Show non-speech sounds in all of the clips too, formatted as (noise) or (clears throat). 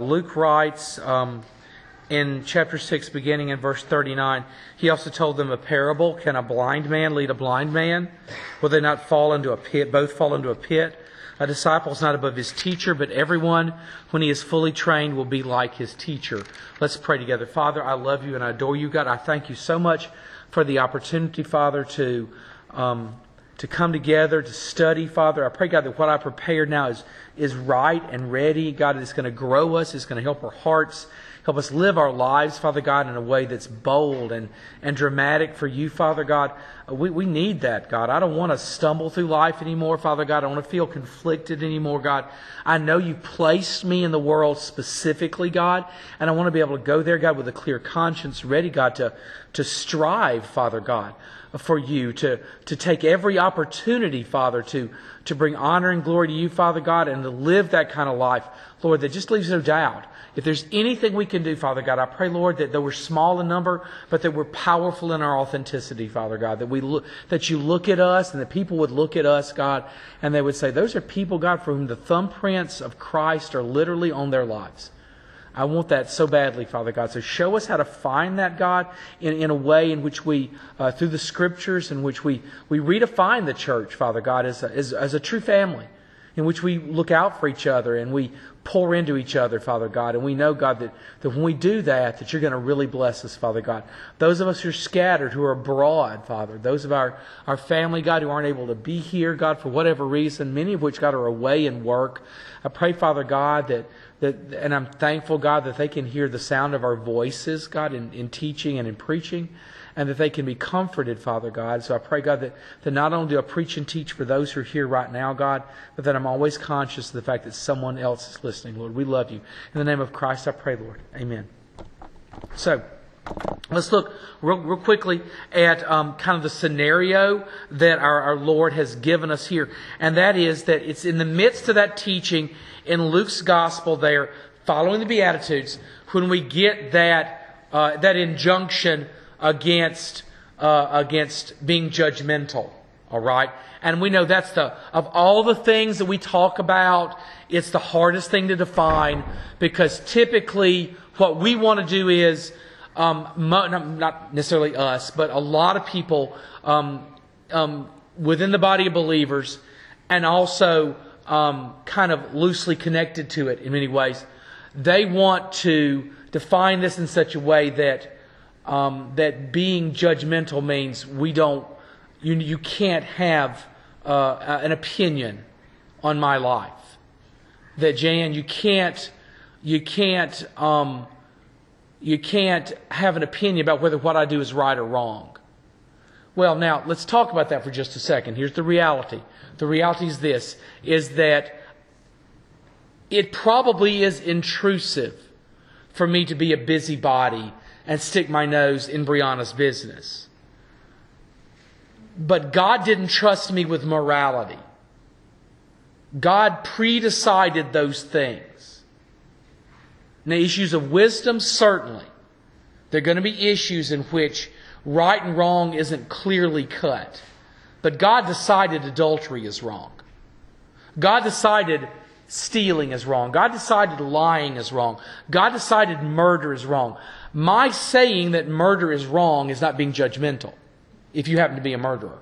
Luke writes um, in chapter 6, beginning in verse 39, he also told them a parable Can a blind man lead a blind man? Will they not fall into a pit, both fall into a pit? A disciple is not above his teacher, but everyone, when he is fully trained, will be like his teacher. Let's pray together. Father, I love you and I adore you, God. I thank you so much for the opportunity, Father, to. Um, to come together to study, Father. I pray, God, that what I prepared now is, is right and ready. God, it's going to grow us, it's going to help our hearts, help us live our lives, Father God, in a way that's bold and, and dramatic for you, Father God. Uh, we, we need that, God. I don't want to stumble through life anymore, Father God. I don't want to feel conflicted anymore, God. I know you placed me in the world specifically, God, and I want to be able to go there, God, with a clear conscience, ready, God, to, to strive, Father God for you, to, to take every opportunity, Father, to, to bring honor and glory to you, Father God, and to live that kind of life, Lord, that just leaves no doubt. If there's anything we can do, Father God, I pray, Lord, that though we're small in number, but that we're powerful in our authenticity, Father God, that we look, that you look at us and that people would look at us, God, and they would say, those are people, God, for whom the thumbprints of Christ are literally on their lives. I want that so badly, Father God. So show us how to find that, God, in, in a way in which we, uh, through the scriptures, in which we, we redefine the church, Father God, as a, as, as a true family, in which we look out for each other and we pour into each other, Father God. And we know, God, that, that when we do that, that you're going to really bless us, Father God. Those of us who are scattered, who are abroad, Father, those of our, our family, God, who aren't able to be here, God, for whatever reason, many of which, God, are away in work. I pray, Father God, that that, and I'm thankful, God, that they can hear the sound of our voices, God, in, in teaching and in preaching, and that they can be comforted, Father God. So I pray, God, that, that not only do I preach and teach for those who are here right now, God, but that I'm always conscious of the fact that someone else is listening, Lord. We love you. In the name of Christ, I pray, Lord. Amen. So, Let's look real, real quickly at um, kind of the scenario that our, our Lord has given us here. And that is that it's in the midst of that teaching, in Luke's gospel there, following the Beatitudes, when we get that, uh, that injunction against, uh, against being judgmental. All right? And we know that's the, of all the things that we talk about, it's the hardest thing to define because typically what we want to do is, um, not necessarily us, but a lot of people um, um, within the body of believers and also um, kind of loosely connected to it in many ways. They want to define this in such a way that um, that being judgmental means we don't you you can't have uh, an opinion on my life. That Jan, you can't you can't um, you can't have an opinion about whether what I do is right or wrong. Well, now let's talk about that for just a second. Here's the reality. The reality is this is that it probably is intrusive for me to be a busybody and stick my nose in Brianna's business. But God didn't trust me with morality. God predecided those things. Now, issues of wisdom, certainly. There are going to be issues in which right and wrong isn't clearly cut. But God decided adultery is wrong. God decided stealing is wrong. God decided lying is wrong. God decided murder is wrong. My saying that murder is wrong is not being judgmental if you happen to be a murderer.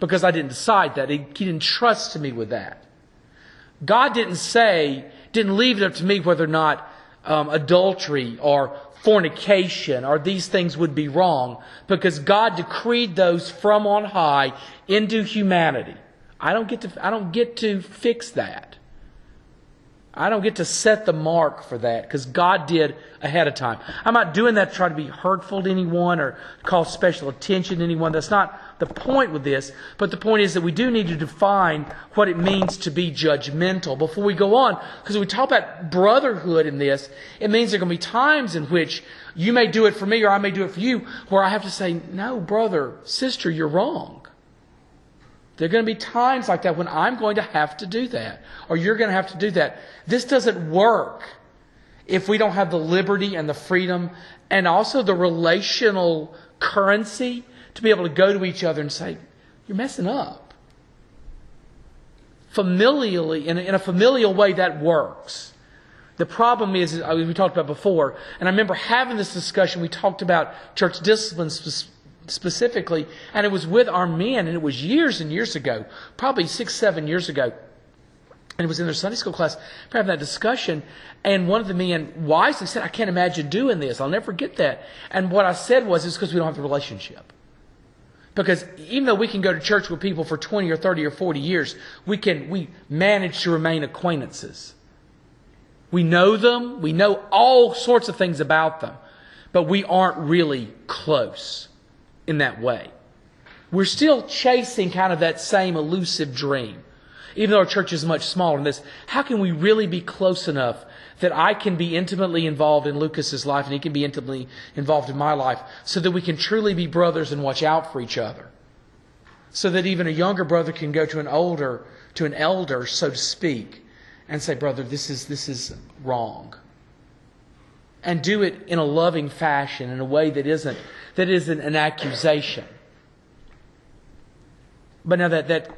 Because I didn't decide that. He, didn't trust me with that. God didn't say, didn't leave it up to me whether or not um, adultery or fornication or these things would be wrong because God decreed those from on high into humanity. I don't get to, I don't get to fix that. I don't get to set the mark for that because God did ahead of time. I'm not doing that to try to be hurtful to anyone or call special attention to anyone. That's not the point with this. But the point is that we do need to define what it means to be judgmental before we go on. Because we talk about brotherhood in this, it means there are going to be times in which you may do it for me or I may do it for you where I have to say, no, brother, sister, you're wrong. There are going to be times like that when I'm going to have to do that, or you're going to have to do that. This doesn't work if we don't have the liberty and the freedom and also the relational currency to be able to go to each other and say, You're messing up. Familially, in a, in a familial way, that works. The problem is, as we talked about before, and I remember having this discussion, we talked about church discipline spe- specifically, and it was with our men, and it was years and years ago, probably six, seven years ago. And it was in their Sunday school class, we having that discussion, and one of the men wisely said, I can't imagine doing this. I'll never forget that. And what I said was, it's because we don't have the relationship. Because even though we can go to church with people for 20 or 30 or 40 years, we can, we manage to remain acquaintances. We know them, we know all sorts of things about them, but we aren't really close in that way. We're still chasing kind of that same elusive dream. Even though our church is much smaller than this, how can we really be close enough that I can be intimately involved in Lucas's life and he can be intimately involved in my life so that we can truly be brothers and watch out for each other? So that even a younger brother can go to an older, to an elder, so to speak, and say, brother, this is, this is wrong. And do it in a loving fashion, in a way that isn't, that isn't an accusation. But now that, that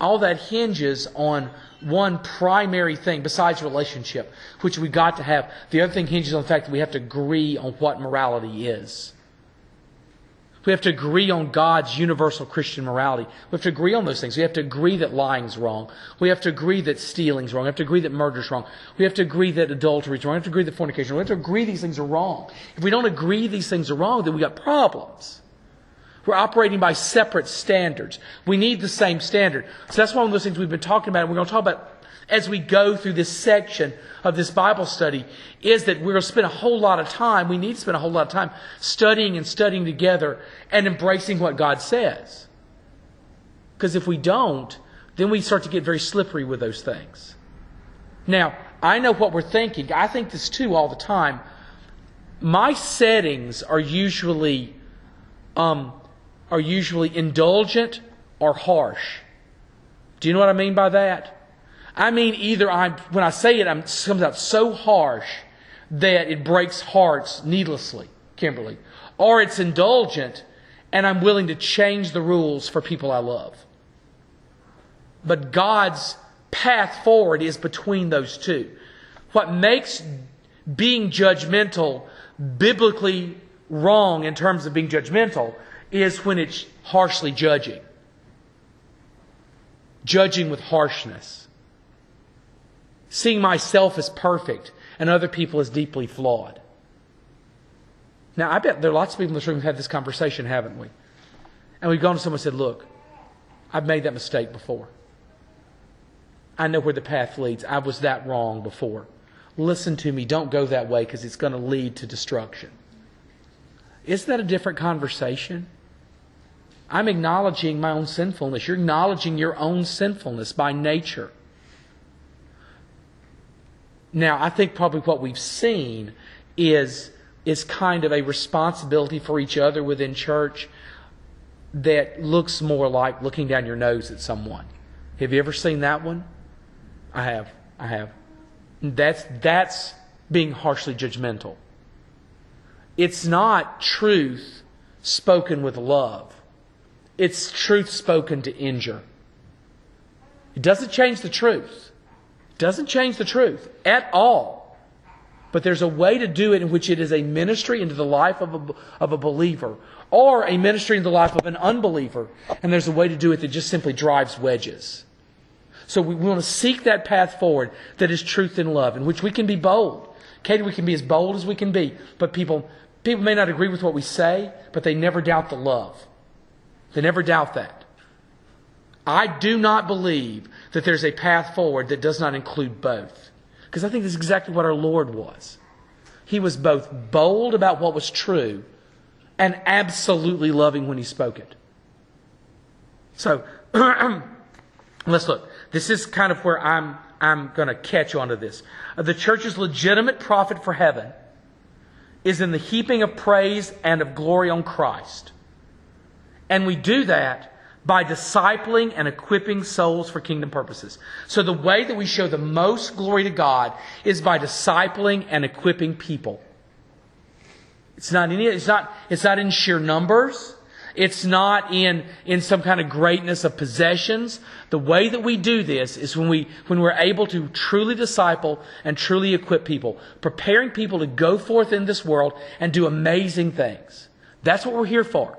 all that hinges on one primary thing besides relationship, which we got to have. The other thing hinges on the fact that we have to agree on what morality is. We have to agree on God's universal Christian morality. We have to agree on those things. We have to agree that lying's wrong. We have to agree that stealing's wrong. We have to agree that murder's wrong. We have to agree that adultery's wrong. We have to agree that fornication. We have to agree these things are wrong. If we don't agree these things are wrong, then we got problems. We're operating by separate standards. We need the same standard. So that's one of those things we've been talking about, and we're going to talk about as we go through this section of this Bible study, is that we're going to spend a whole lot of time, we need to spend a whole lot of time studying and studying together and embracing what God says. Because if we don't, then we start to get very slippery with those things. Now, I know what we're thinking. I think this too all the time. My settings are usually um, are usually indulgent or harsh. Do you know what I mean by that? I mean either I'm when I say it, I'm, it comes out so harsh that it breaks hearts needlessly, Kimberly, or it's indulgent and I'm willing to change the rules for people I love. But God's path forward is between those two. What makes being judgmental biblically wrong in terms of being judgmental is when it's harshly judging. Judging with harshness. Seeing myself as perfect and other people as deeply flawed. Now, I bet there are lots of people in this room who've had this conversation, haven't we? And we've gone to someone and said, Look, I've made that mistake before. I know where the path leads. I was that wrong before. Listen to me. Don't go that way because it's going to lead to destruction. Isn't that a different conversation? I'm acknowledging my own sinfulness. You're acknowledging your own sinfulness by nature. Now, I think probably what we've seen is, is kind of a responsibility for each other within church that looks more like looking down your nose at someone. Have you ever seen that one? I have. I have. That's, that's being harshly judgmental. It's not truth spoken with love. It's truth spoken to injure. It doesn't change the truth. Doesn't change the truth at all. But there's a way to do it in which it is a ministry into the life of a, of a believer or a ministry into the life of an unbeliever. And there's a way to do it that just simply drives wedges. So we, we want to seek that path forward that is truth and love, in which we can be bold. Katie, we can be as bold as we can be, but people, people may not agree with what we say, but they never doubt the love. They never doubt that. I do not believe that there's a path forward that does not include both. Because I think that's exactly what our Lord was. He was both bold about what was true and absolutely loving when he spoke it. So, (clears throat) let's look. This is kind of where I'm, I'm going to catch on to this. Uh, the church's legitimate profit for heaven is in the heaping of praise and of glory on Christ. And we do that by discipling and equipping souls for kingdom purposes. So the way that we show the most glory to God is by discipling and equipping people. It's not any, it's not, it's not in sheer numbers. It's not in, in some kind of greatness of possessions. The way that we do this is when we, when we're able to truly disciple and truly equip people, preparing people to go forth in this world and do amazing things. That's what we're here for.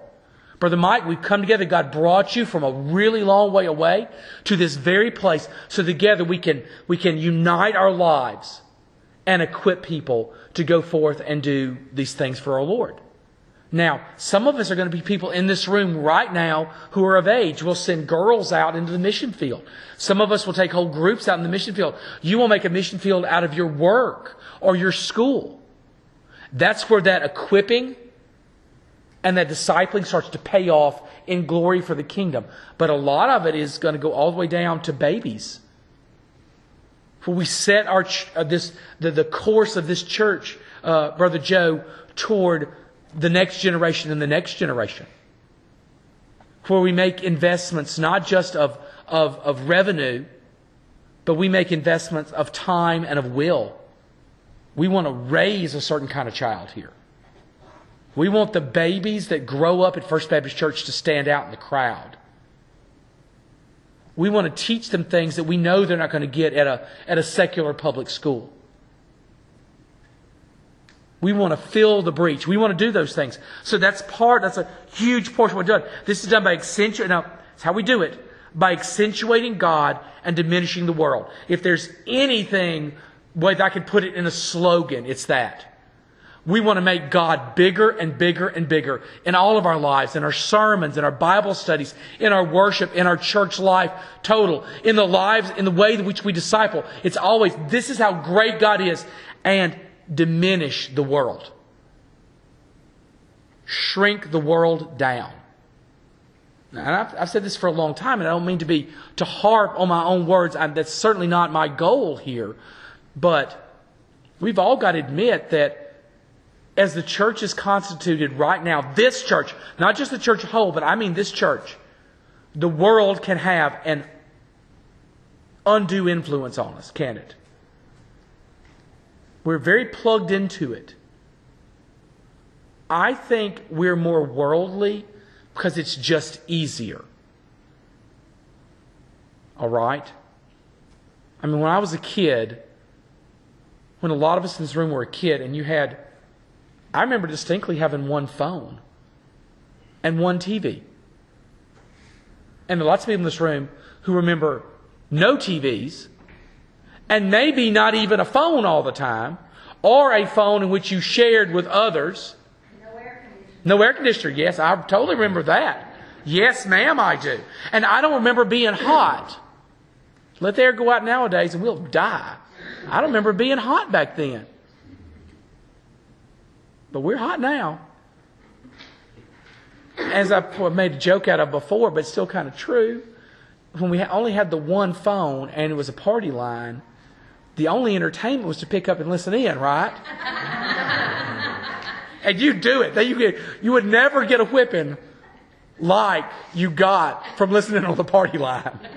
Brother Mike, we've come together. God brought you from a really long way away to this very place so together we can, we can unite our lives and equip people to go forth and do these things for our Lord. Now, some of us are going to be people in this room right now who are of age. We'll send girls out into the mission field. Some of us will take whole groups out in the mission field. You will make a mission field out of your work or your school. That's where that equipping and that discipling starts to pay off in glory for the kingdom. But a lot of it is going to go all the way down to babies. For we set our uh, this the, the course of this church, uh, Brother Joe, toward the next generation and the next generation. Where we make investments not just of, of, of revenue, but we make investments of time and of will. We want to raise a certain kind of child here. We want the babies that grow up at First Baptist Church to stand out in the crowd. We want to teach them things that we know they're not going to get at a, at a secular public school. We want to fill the breach. We want to do those things. So that's part, that's a huge portion of what we're doing. This is done by accentuating, now, it's how we do it, by accentuating God and diminishing the world. If there's anything, way that I could put it in a slogan, it's that. We want to make God bigger and bigger and bigger in all of our lives, in our sermons, in our Bible studies, in our worship, in our church life total, in the lives, in the way in which we disciple. It's always, this is how great God is. And diminish the world, shrink the world down. Now, and I've, I've, said this for a long time, and I don't mean to be to harp on my own words. I'm, that's certainly not my goal here. But we've all got to admit that as the church is constituted right now, this church, not just the church whole, but I mean this church, the world can have an undue influence on us, can it? We're very plugged into it. I think we're more worldly because it's just easier. All right? I mean, when I was a kid, when a lot of us in this room were a kid, and you had, I remember distinctly having one phone and one TV. And there are lots of people in this room who remember no TVs and maybe not even a phone all the time, or a phone in which you shared with others. No air conditioner. No air conditioner, yes, I totally remember that. Yes, ma'am, I do. And I don't remember being hot. Let the air go out nowadays and we'll die. I don't remember being hot back then. But we're hot now. As I made a joke out of before, but still kind of true. When we only had the one phone and it was a party line, the only entertainment was to pick up and listen in, right? (laughs) and you do it. You, get, you would never get a whipping like you got from listening on the party line. (laughs)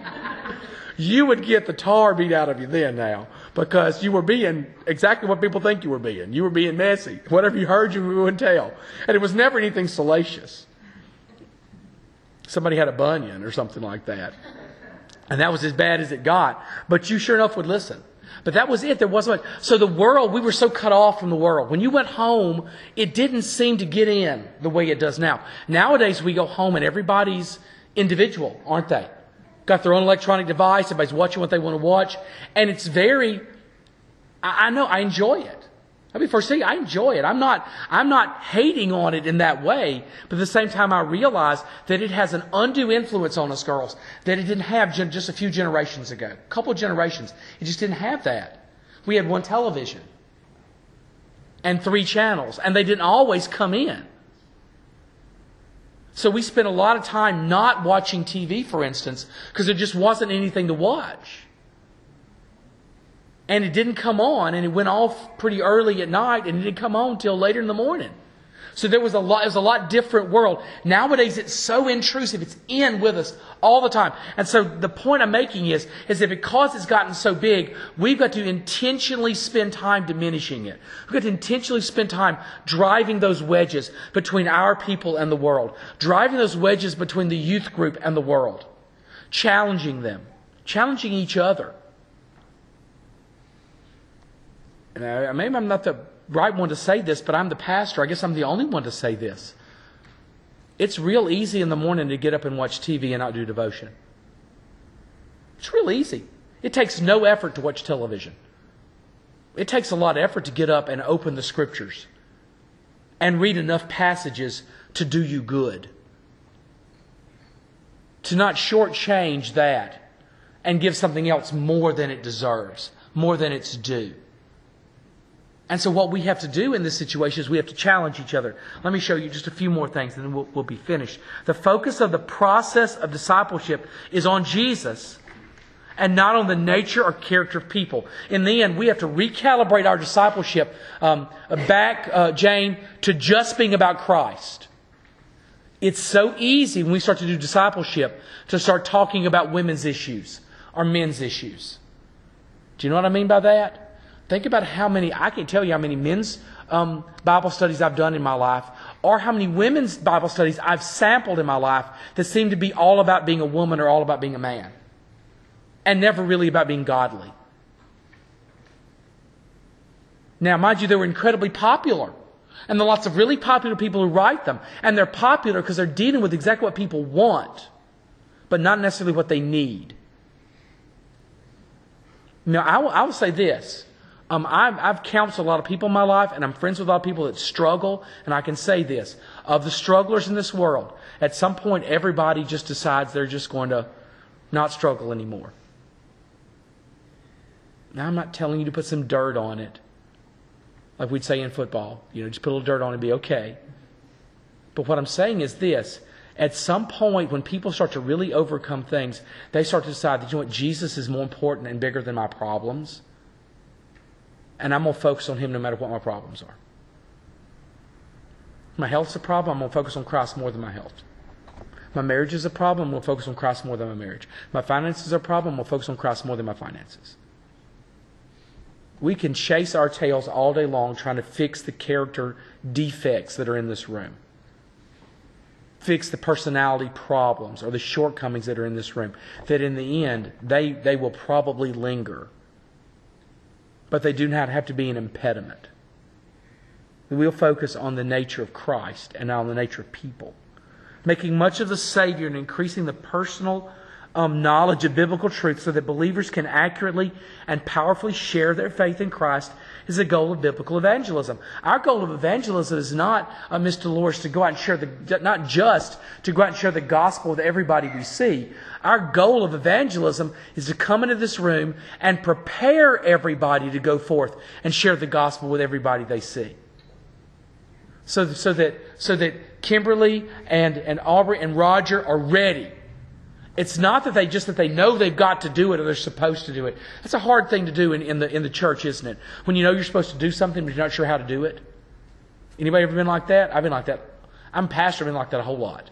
You would get the tar beat out of you then now because you were being exactly what people think you were being. You were being messy. Whatever you heard, you would tell. And it was never anything salacious. Somebody had a bunion or something like that. And that was as bad as it got. But you sure enough would listen. But that was it. There wasn't much. So the world, we were so cut off from the world. When you went home, it didn't seem to get in the way it does now. Nowadays, we go home and everybody's individual, aren't they? Got their own electronic device. Everybody's watching what they want to watch. And it's very, I, I know, I enjoy it. I mean, first thing, I enjoy it. I'm not, I'm not hating on it in that way, but at the same time, I realize that it has an undue influence on us girls that it didn't have just a few generations ago. A couple generations. It just didn't have that. We had one television and three channels, and they didn't always come in. So we spent a lot of time not watching TV, for instance, because there just wasn't anything to watch and it didn't come on, and it went off pretty early at night, and it didn't come on till later in the morning. So there was a lot, it was a lot different world. Nowadays it's so intrusive. It's in with us all the time. And so the point I'm making is, is that because it's gotten so big, we've got to intentionally spend time diminishing it. We've got to intentionally spend time driving those wedges between our people and the world. Driving those wedges between the youth group and the world. Challenging them. Challenging each other. And I, maybe I'm not the right one to say this, but I'm the pastor. I guess I'm the only one to say this. It's real easy in the morning to get up and watch TV and not do devotion. It's real easy. It takes no effort to watch television. It takes a lot of effort to get up and open the scriptures and read enough passages to do you good. To not shortchange that and give something else more than it deserves, more than it's due. And so, what we have to do in this situation is we have to challenge each other. Let me show you just a few more things, and then we'll, we'll be finished. The focus of the process of discipleship is on Jesus and not on the nature or character of people. In the end, we have to recalibrate our discipleship um, back, uh, Jane, to just being about Christ. It's so easy when we start to do discipleship to start talking about women's issues or men's issues. Do you know what I mean by that? Think about how many, I can tell you how many men's um, Bible studies I've done in my life, or how many women's Bible studies I've sampled in my life that seem to be all about being a woman or all about being a man, and never really about being godly. Now, mind you, they were incredibly popular. And there are lots of really popular people who write them. And they're popular because they're dealing with exactly what people want, but not necessarily what they need. Now, I will, I will say this um, I've, I've counseled a lot of people in my life, and I'm friends with a lot of people that struggle. And I can say this of the strugglers in this world, at some point, everybody just decides they're just going to not struggle anymore. Now, I'm not telling you to put some dirt on it, like we'd say in football. You know, just put a little dirt on it and be okay. But what I'm saying is this at some point, when people start to really overcome things, they start to decide that, you know what, Jesus is more important and bigger than my problems and I'm going to focus on Him no matter what my problems are. My health's a problem, I'm going to focus on Christ more than my health. My marriage is a problem, I'm going to focus on Christ more than my marriage. My finances are a problem, I'm going to focus on Christ more than my finances. We can chase our tails all day long trying to fix the character defects that are in this room. Fix the personality problems or the shortcomings that are in this room. That in the end, they, they will probably linger but they do not have to be an impediment. We'll focus on the nature of Christ and on the nature of people. Making much of the Savior and increasing the personal um, knowledge of biblical truth so that believers can accurately and powerfully share their faith in Christ is the goal of biblical evangelism. Our goal of evangelism is not, uh, Mr. Dolores, to go out and share the, not just to go out and share the gospel with everybody we see. Our goal of evangelism is to come into this room and prepare everybody to go forth and share the gospel with everybody they see. So, so that, so that Kimberly and, and Aubrey and Roger are ready it's not that they just that they know they've got to do it or they're supposed to do it. That's a hard thing to do in, in the in the church, isn't it? When you know you're supposed to do something but you're not sure how to do it. Anybody ever been like that? I've been like that. I'm pastor, I've been like that a whole lot.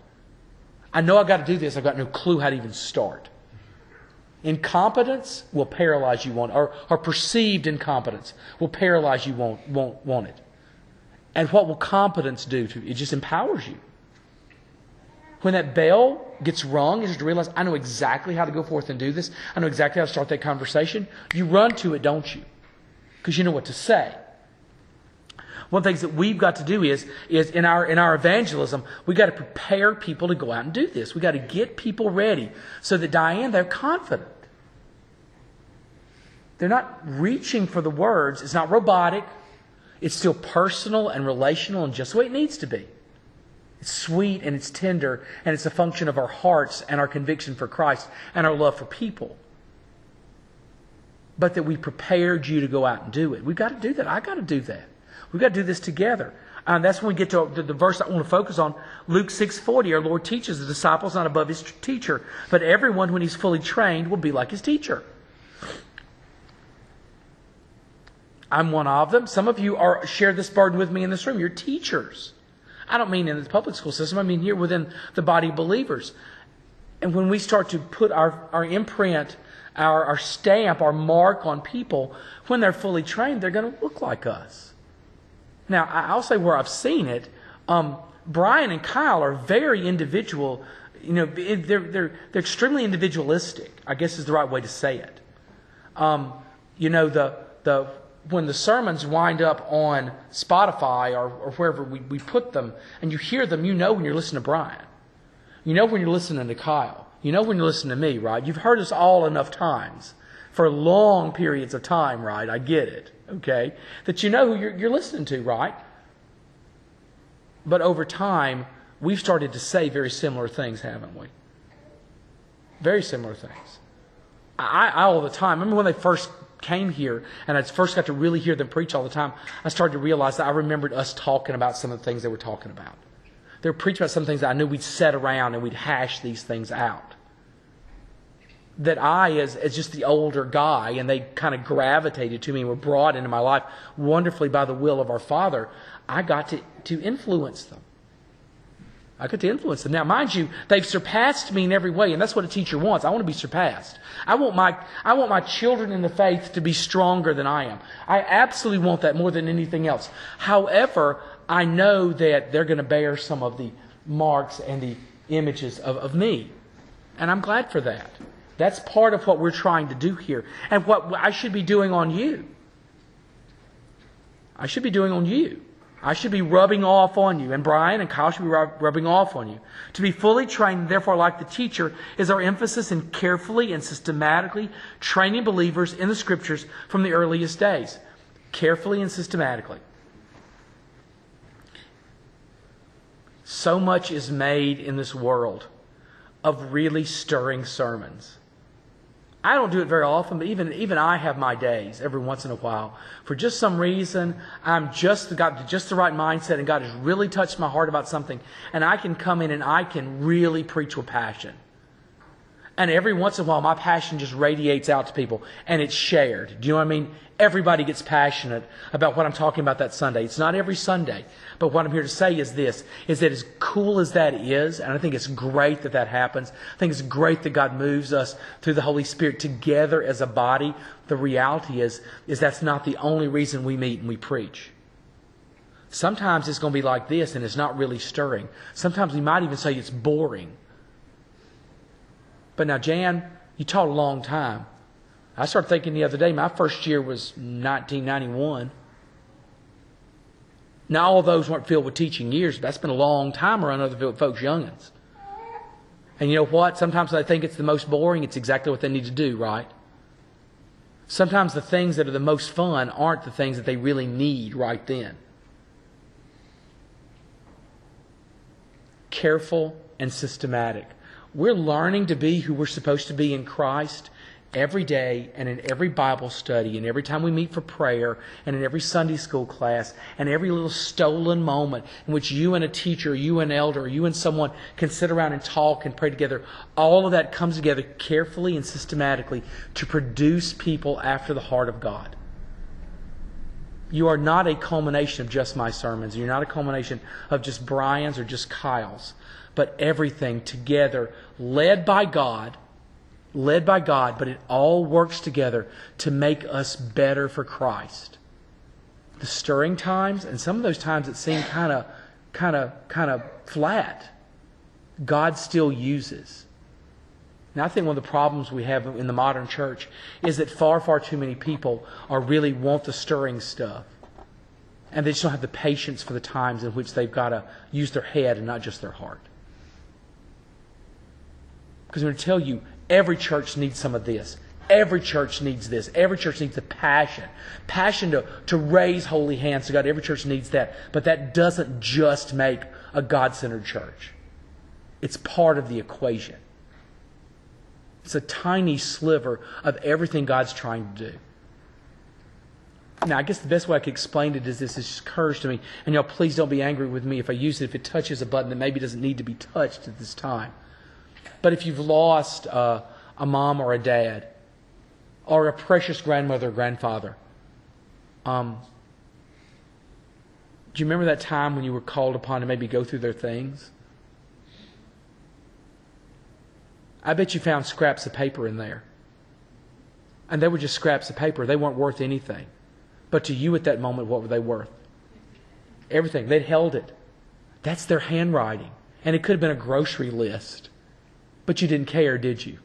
I know I've got to do this, I've got no clue how to even start. Incompetence will paralyze you want or, or perceived incompetence will paralyze you won't won't want it. And what will competence do to you? It just empowers you. When that bell gets rung, is to realize I know exactly how to go forth and do this. I know exactly how to start that conversation. You run to it, don't you? Because you know what to say. One of the things that we've got to do is, is in our in our evangelism, we've got to prepare people to go out and do this. We've got to get people ready so that Diane, they're confident. They're not reaching for the words. It's not robotic. It's still personal and relational and just the way it needs to be. It's sweet and it's tender, and it's a function of our hearts and our conviction for Christ and our love for people. But that we prepared you to go out and do it. We've got to do that. I've got to do that. We've got to do this together. And that's when we get to the, the verse I want to focus on. Luke 6.40, our Lord teaches the disciples not above his teacher, but everyone, when he's fully trained, will be like his teacher. I'm one of them. Some of you are share this burden with me in this room. You're teachers. I don't mean in the public school system, I mean here within the body of believers. And when we start to put our, our imprint, our, our stamp, our mark on people, when they're fully trained, they're going to look like us. Now, I'll say where I've seen it. Um, Brian and Kyle are very individual. You know, they're, they're, they're extremely individualistic, I guess is the right way to say it. Um, you know, the, the, when the sermons wind up on Spotify or, or wherever we, we put them, and you hear them, you know when you're listening to Brian. You know when you're listening to Kyle. You know when you're listening to me, right? You've heard us all enough times for long periods of time, right? I get it, okay? That you know who you're, you're listening to, right? But over time, we've started to say very similar things, haven't we? Very similar things. I, I all the time. Remember when they first came here and I first got to really hear them preach all the time, I started to realize that I remembered us talking about some of the things they were talking about. They were preaching about some things that I knew we'd sit around and we'd hash these things out. That I, as, as just the older guy, and they kind of gravitated to me and were brought into my life wonderfully by the will of our Father, I got to, to influence them. I got to influence them. Now, mind you, they've surpassed me in every way, and that's what a teacher wants. I want to be surpassed. I want my, I want my children in the faith to be stronger than I am. I absolutely want that more than anything else. However, I know that they're going to bear some of the marks and the images of, of me. And I'm glad for that. That's part of what we're trying to do here, and what I should be doing on you. I should be doing on you. I should be rubbing off on you, and Brian and Kyle should be rub- rubbing off on you. To be fully trained, therefore, like the teacher, is our emphasis in carefully and systematically training believers in the scriptures from the earliest days. Carefully and systematically. So much is made in this world of really stirring sermons. I don't do it very often, but even even I have my days every once in a while. For just some reason, I'm just got just the right mindset, and God has really touched my heart about something, and I can come in and I can really preach with passion. And every once in a while, my passion just radiates out to people, and it's shared. Do you know what I mean? Everybody gets passionate about what I'm talking about that Sunday. It's not every Sunday, but what I'm here to say is this: is that as cool as that is, and I think it's great that that happens. I think it's great that God moves us through the Holy Spirit together as a body. The reality is, is that's not the only reason we meet and we preach. Sometimes it's going to be like this, and it's not really stirring. Sometimes we might even say it's boring. But now, Jan, you taught a long time. I started thinking the other day, my first year was 1991. Now, all those weren't filled with teaching years, but that's been a long time around other folks' youngins. And you know what? Sometimes they think it's the most boring. It's exactly what they need to do, right? Sometimes the things that are the most fun aren't the things that they really need right then. Careful and systematic. We're learning to be who we're supposed to be in Christ every day and in every Bible study and every time we meet for prayer and in every Sunday school class and every little stolen moment in which you and a teacher, you and an elder, you and someone can sit around and talk and pray together. All of that comes together carefully and systematically to produce people after the heart of God. You are not a culmination of just my sermons. You're not a culmination of just Brian's or just Kyle's but everything together, led by God, led by God, but it all works together to make us better for Christ. The stirring times, and some of those times that seem kind of, kind of, kind of flat, God still uses. Now, I think one of the problems we have in the modern church is that far, far too many people are really want the stirring stuff. And they just don't have the patience for the times in which they've got to use their head and not just their heart. Because I'm going to tell you, every church needs some of this. Every church needs this. Every church needs the passion. Passion to, to raise holy hands to God. Every church needs that. But that doesn't just make a God centered church, it's part of the equation. It's a tiny sliver of everything God's trying to do. Now, I guess the best way I could explain it is this. Just occurs to me, and y'all please don't be angry with me if I use it, if it touches a button that maybe doesn't need to be touched at this time. But if you've lost a mom or a dad, or a precious grandmother or grandfather, um, Do you remember that time when you were called upon to maybe go through their things? I bet you found scraps of paper in there. And they were just scraps of paper. They weren't worth anything. But to you at that moment, what were they worth? Everything. They'd held it. That's their handwriting. And it could have been a grocery list. But you didn't care, did you?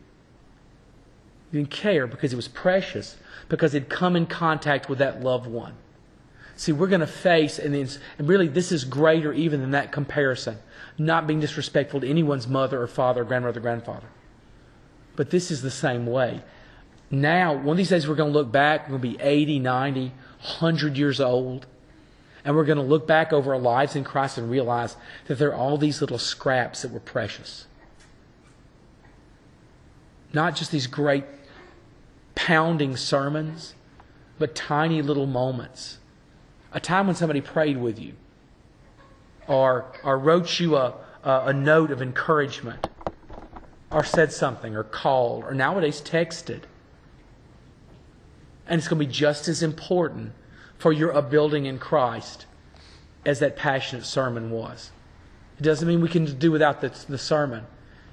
You didn't care because it was precious, because it'd come in contact with that loved one. See, we're going to face, and, and really this is greater even than that comparison. Not being disrespectful to anyone's mother or father, or grandmother, or grandfather. But this is the same way. Now, one of these days we're going to look back, we're going to be 80, 90, 100 years old, and we're going to look back over our lives in Christ and realize that there are all these little scraps that were precious. Not just these great pounding sermons, but tiny little moments. A time when somebody prayed with you, or, or wrote you a, a, a note of encouragement, or said something, or called, or nowadays texted. And it's going to be just as important for your upbuilding in Christ as that passionate sermon was. It doesn't mean we can do without the, the sermon.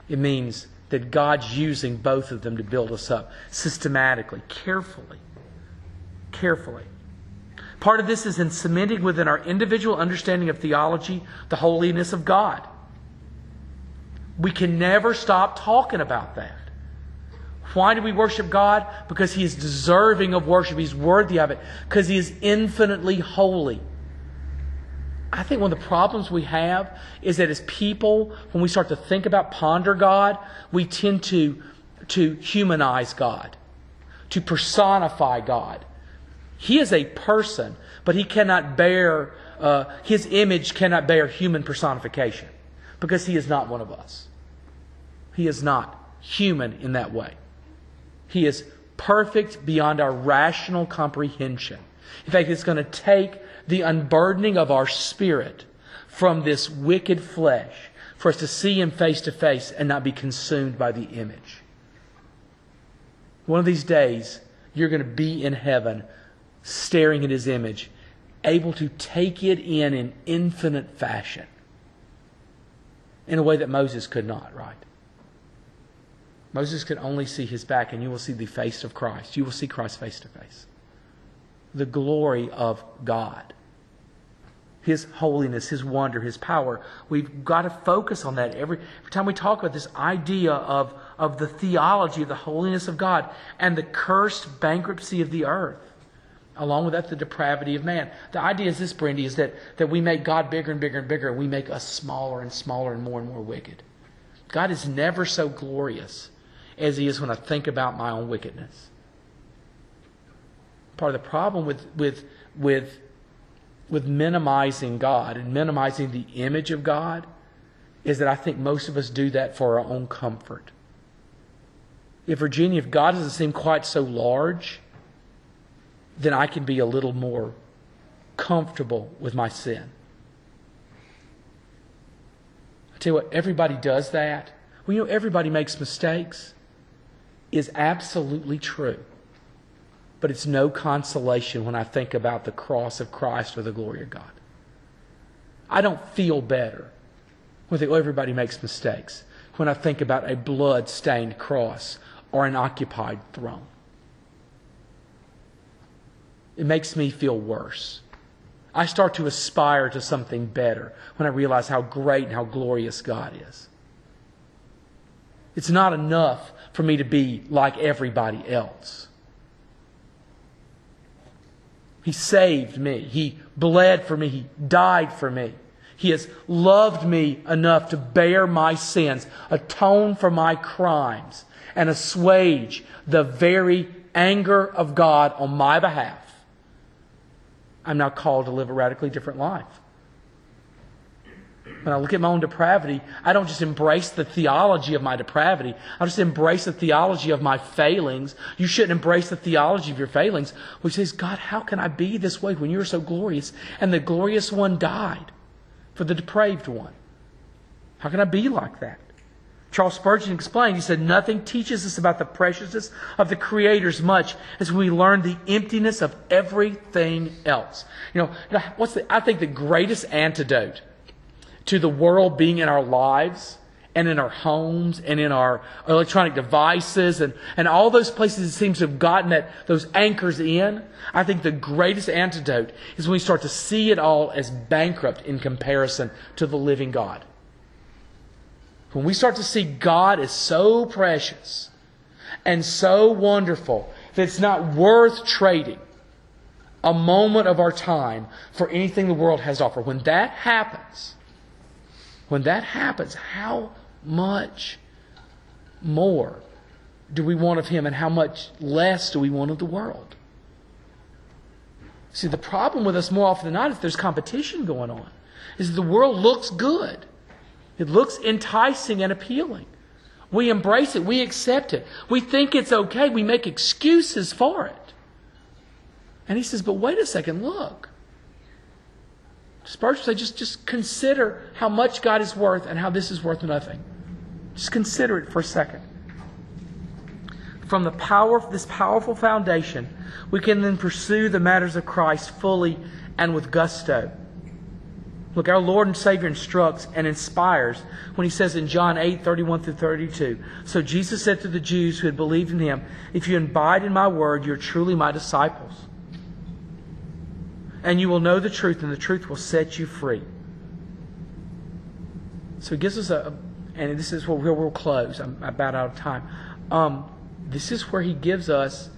It means that God's using both of them to build us up systematically, carefully. Carefully. Part of this is in cementing within our individual understanding of theology the holiness of God. We can never stop talking about that. Why do we worship God? Because He is deserving of worship. He's worthy of it. Because He is infinitely holy. I think one of the problems we have is that as people, when we start to think about ponder God, we tend to, to humanize God, to personify God. He is a person, but he cannot bear, uh, his image cannot bear human personification because he is not one of us. He is not human in that way. He is perfect beyond our rational comprehension. In fact, it's going to take the unburdening of our spirit from this wicked flesh for us to see Him face to face and not be consumed by the image. One of these days, you're going to be in heaven staring at His image, able to take it in in infinite fashion in a way that Moses could not, right? Moses could only see his back, and you will see the face of Christ. You will see Christ face to face. The glory of God. His holiness, His wonder, His power. We've got to focus on that every, every time we talk about this idea of, of the theology of the holiness of God and the cursed bankruptcy of the earth. Along with that, the depravity of man. The idea is this, Brandy, is that, that we make God bigger and bigger and bigger, and we make us smaller and smaller and more and more wicked. God is never so glorious as he is when I think about my own wickedness. Part of the problem with, with, with, with minimizing God and minimizing the image of God is that I think most of us do that for our own comfort. If Virginia, if God doesn't seem quite so large, then I can be a little more comfortable with my sin. I tell you what, everybody does that. Well, you know, everybody makes mistakes is absolutely true. But it's no consolation when I think about the cross of Christ or the glory of God. I don't feel better when oh, everybody makes mistakes. When I think about a blood stained cross or an occupied throne, it makes me feel worse. I start to aspire to something better when I realize how great and how glorious God is. It's not enough for me to be like everybody else. He saved me. He bled for me. He died for me. He has loved me enough to bear my sins, atone for my crimes, and assuage the very anger of God on my behalf. I'm now called to live a radically different life. When I look at my own depravity, I don't just embrace the theology of my depravity. I just embrace the theology of my failings. You shouldn't embrace the theology of your failings, which says, God, how can I be this way when you're so glorious? And the glorious one died for the depraved one. How can I be like that? Charles Spurgeon explained, he said, Nothing teaches us about the preciousness of the Creator as much as we learn the emptiness of everything else. You know, what's the, I think the greatest antidote to the world being in our lives and in our homes and in our electronic devices and, and all those places it seems to have gotten that those anchors in. I think the greatest antidote is when we start to see it all as bankrupt in comparison to the living God. When we start to see God as so precious and so wonderful that it's not worth trading a moment of our time for anything the world has to offer, when that happens, when that happens, how much more do we want of Him and how much less do we want of the world? See, the problem with us more often than not is there's competition going on. Is the world looks good. It looks enticing and appealing. We embrace it. We accept it. We think it's okay. We make excuses for it. And he says, but wait a second, look. Spurgeon just, just consider how much God is worth and how this is worth nothing. Just consider it for a second. From the power of this powerful foundation, we can then pursue the matters of Christ fully and with gusto. Look, our Lord and Savior instructs and inspires when he says in John 8, 31 through 32. So Jesus said to the Jews who had believed in him, If you abide in my word, you're truly my disciples. And you will know the truth, and the truth will set you free. So he gives us a, and this is where we'll close. I'm about out of time. Um, this is where he gives us,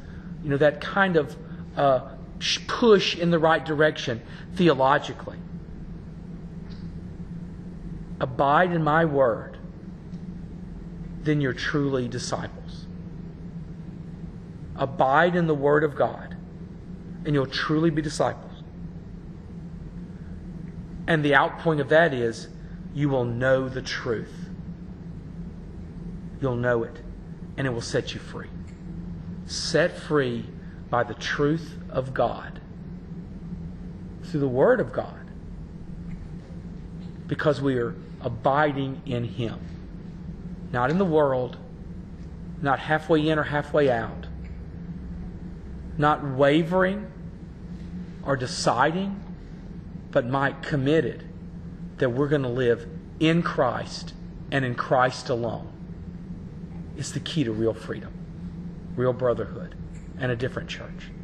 you know, that kind of uh, push in the right direction theologically. Abide in my word, then you're truly disciples. Abide in the word of God, and you'll truly be disciples. And the outpoint of that is you will know the truth. You'll know it, and it will set you free. Set free by the truth of God through the Word of God because we are abiding in Him. Not in the world, not halfway in or halfway out, not wavering or deciding, but Mike committed that we're going to live in Christ and in Christ alone. It's the key to real freedom, real brotherhood, and a different church.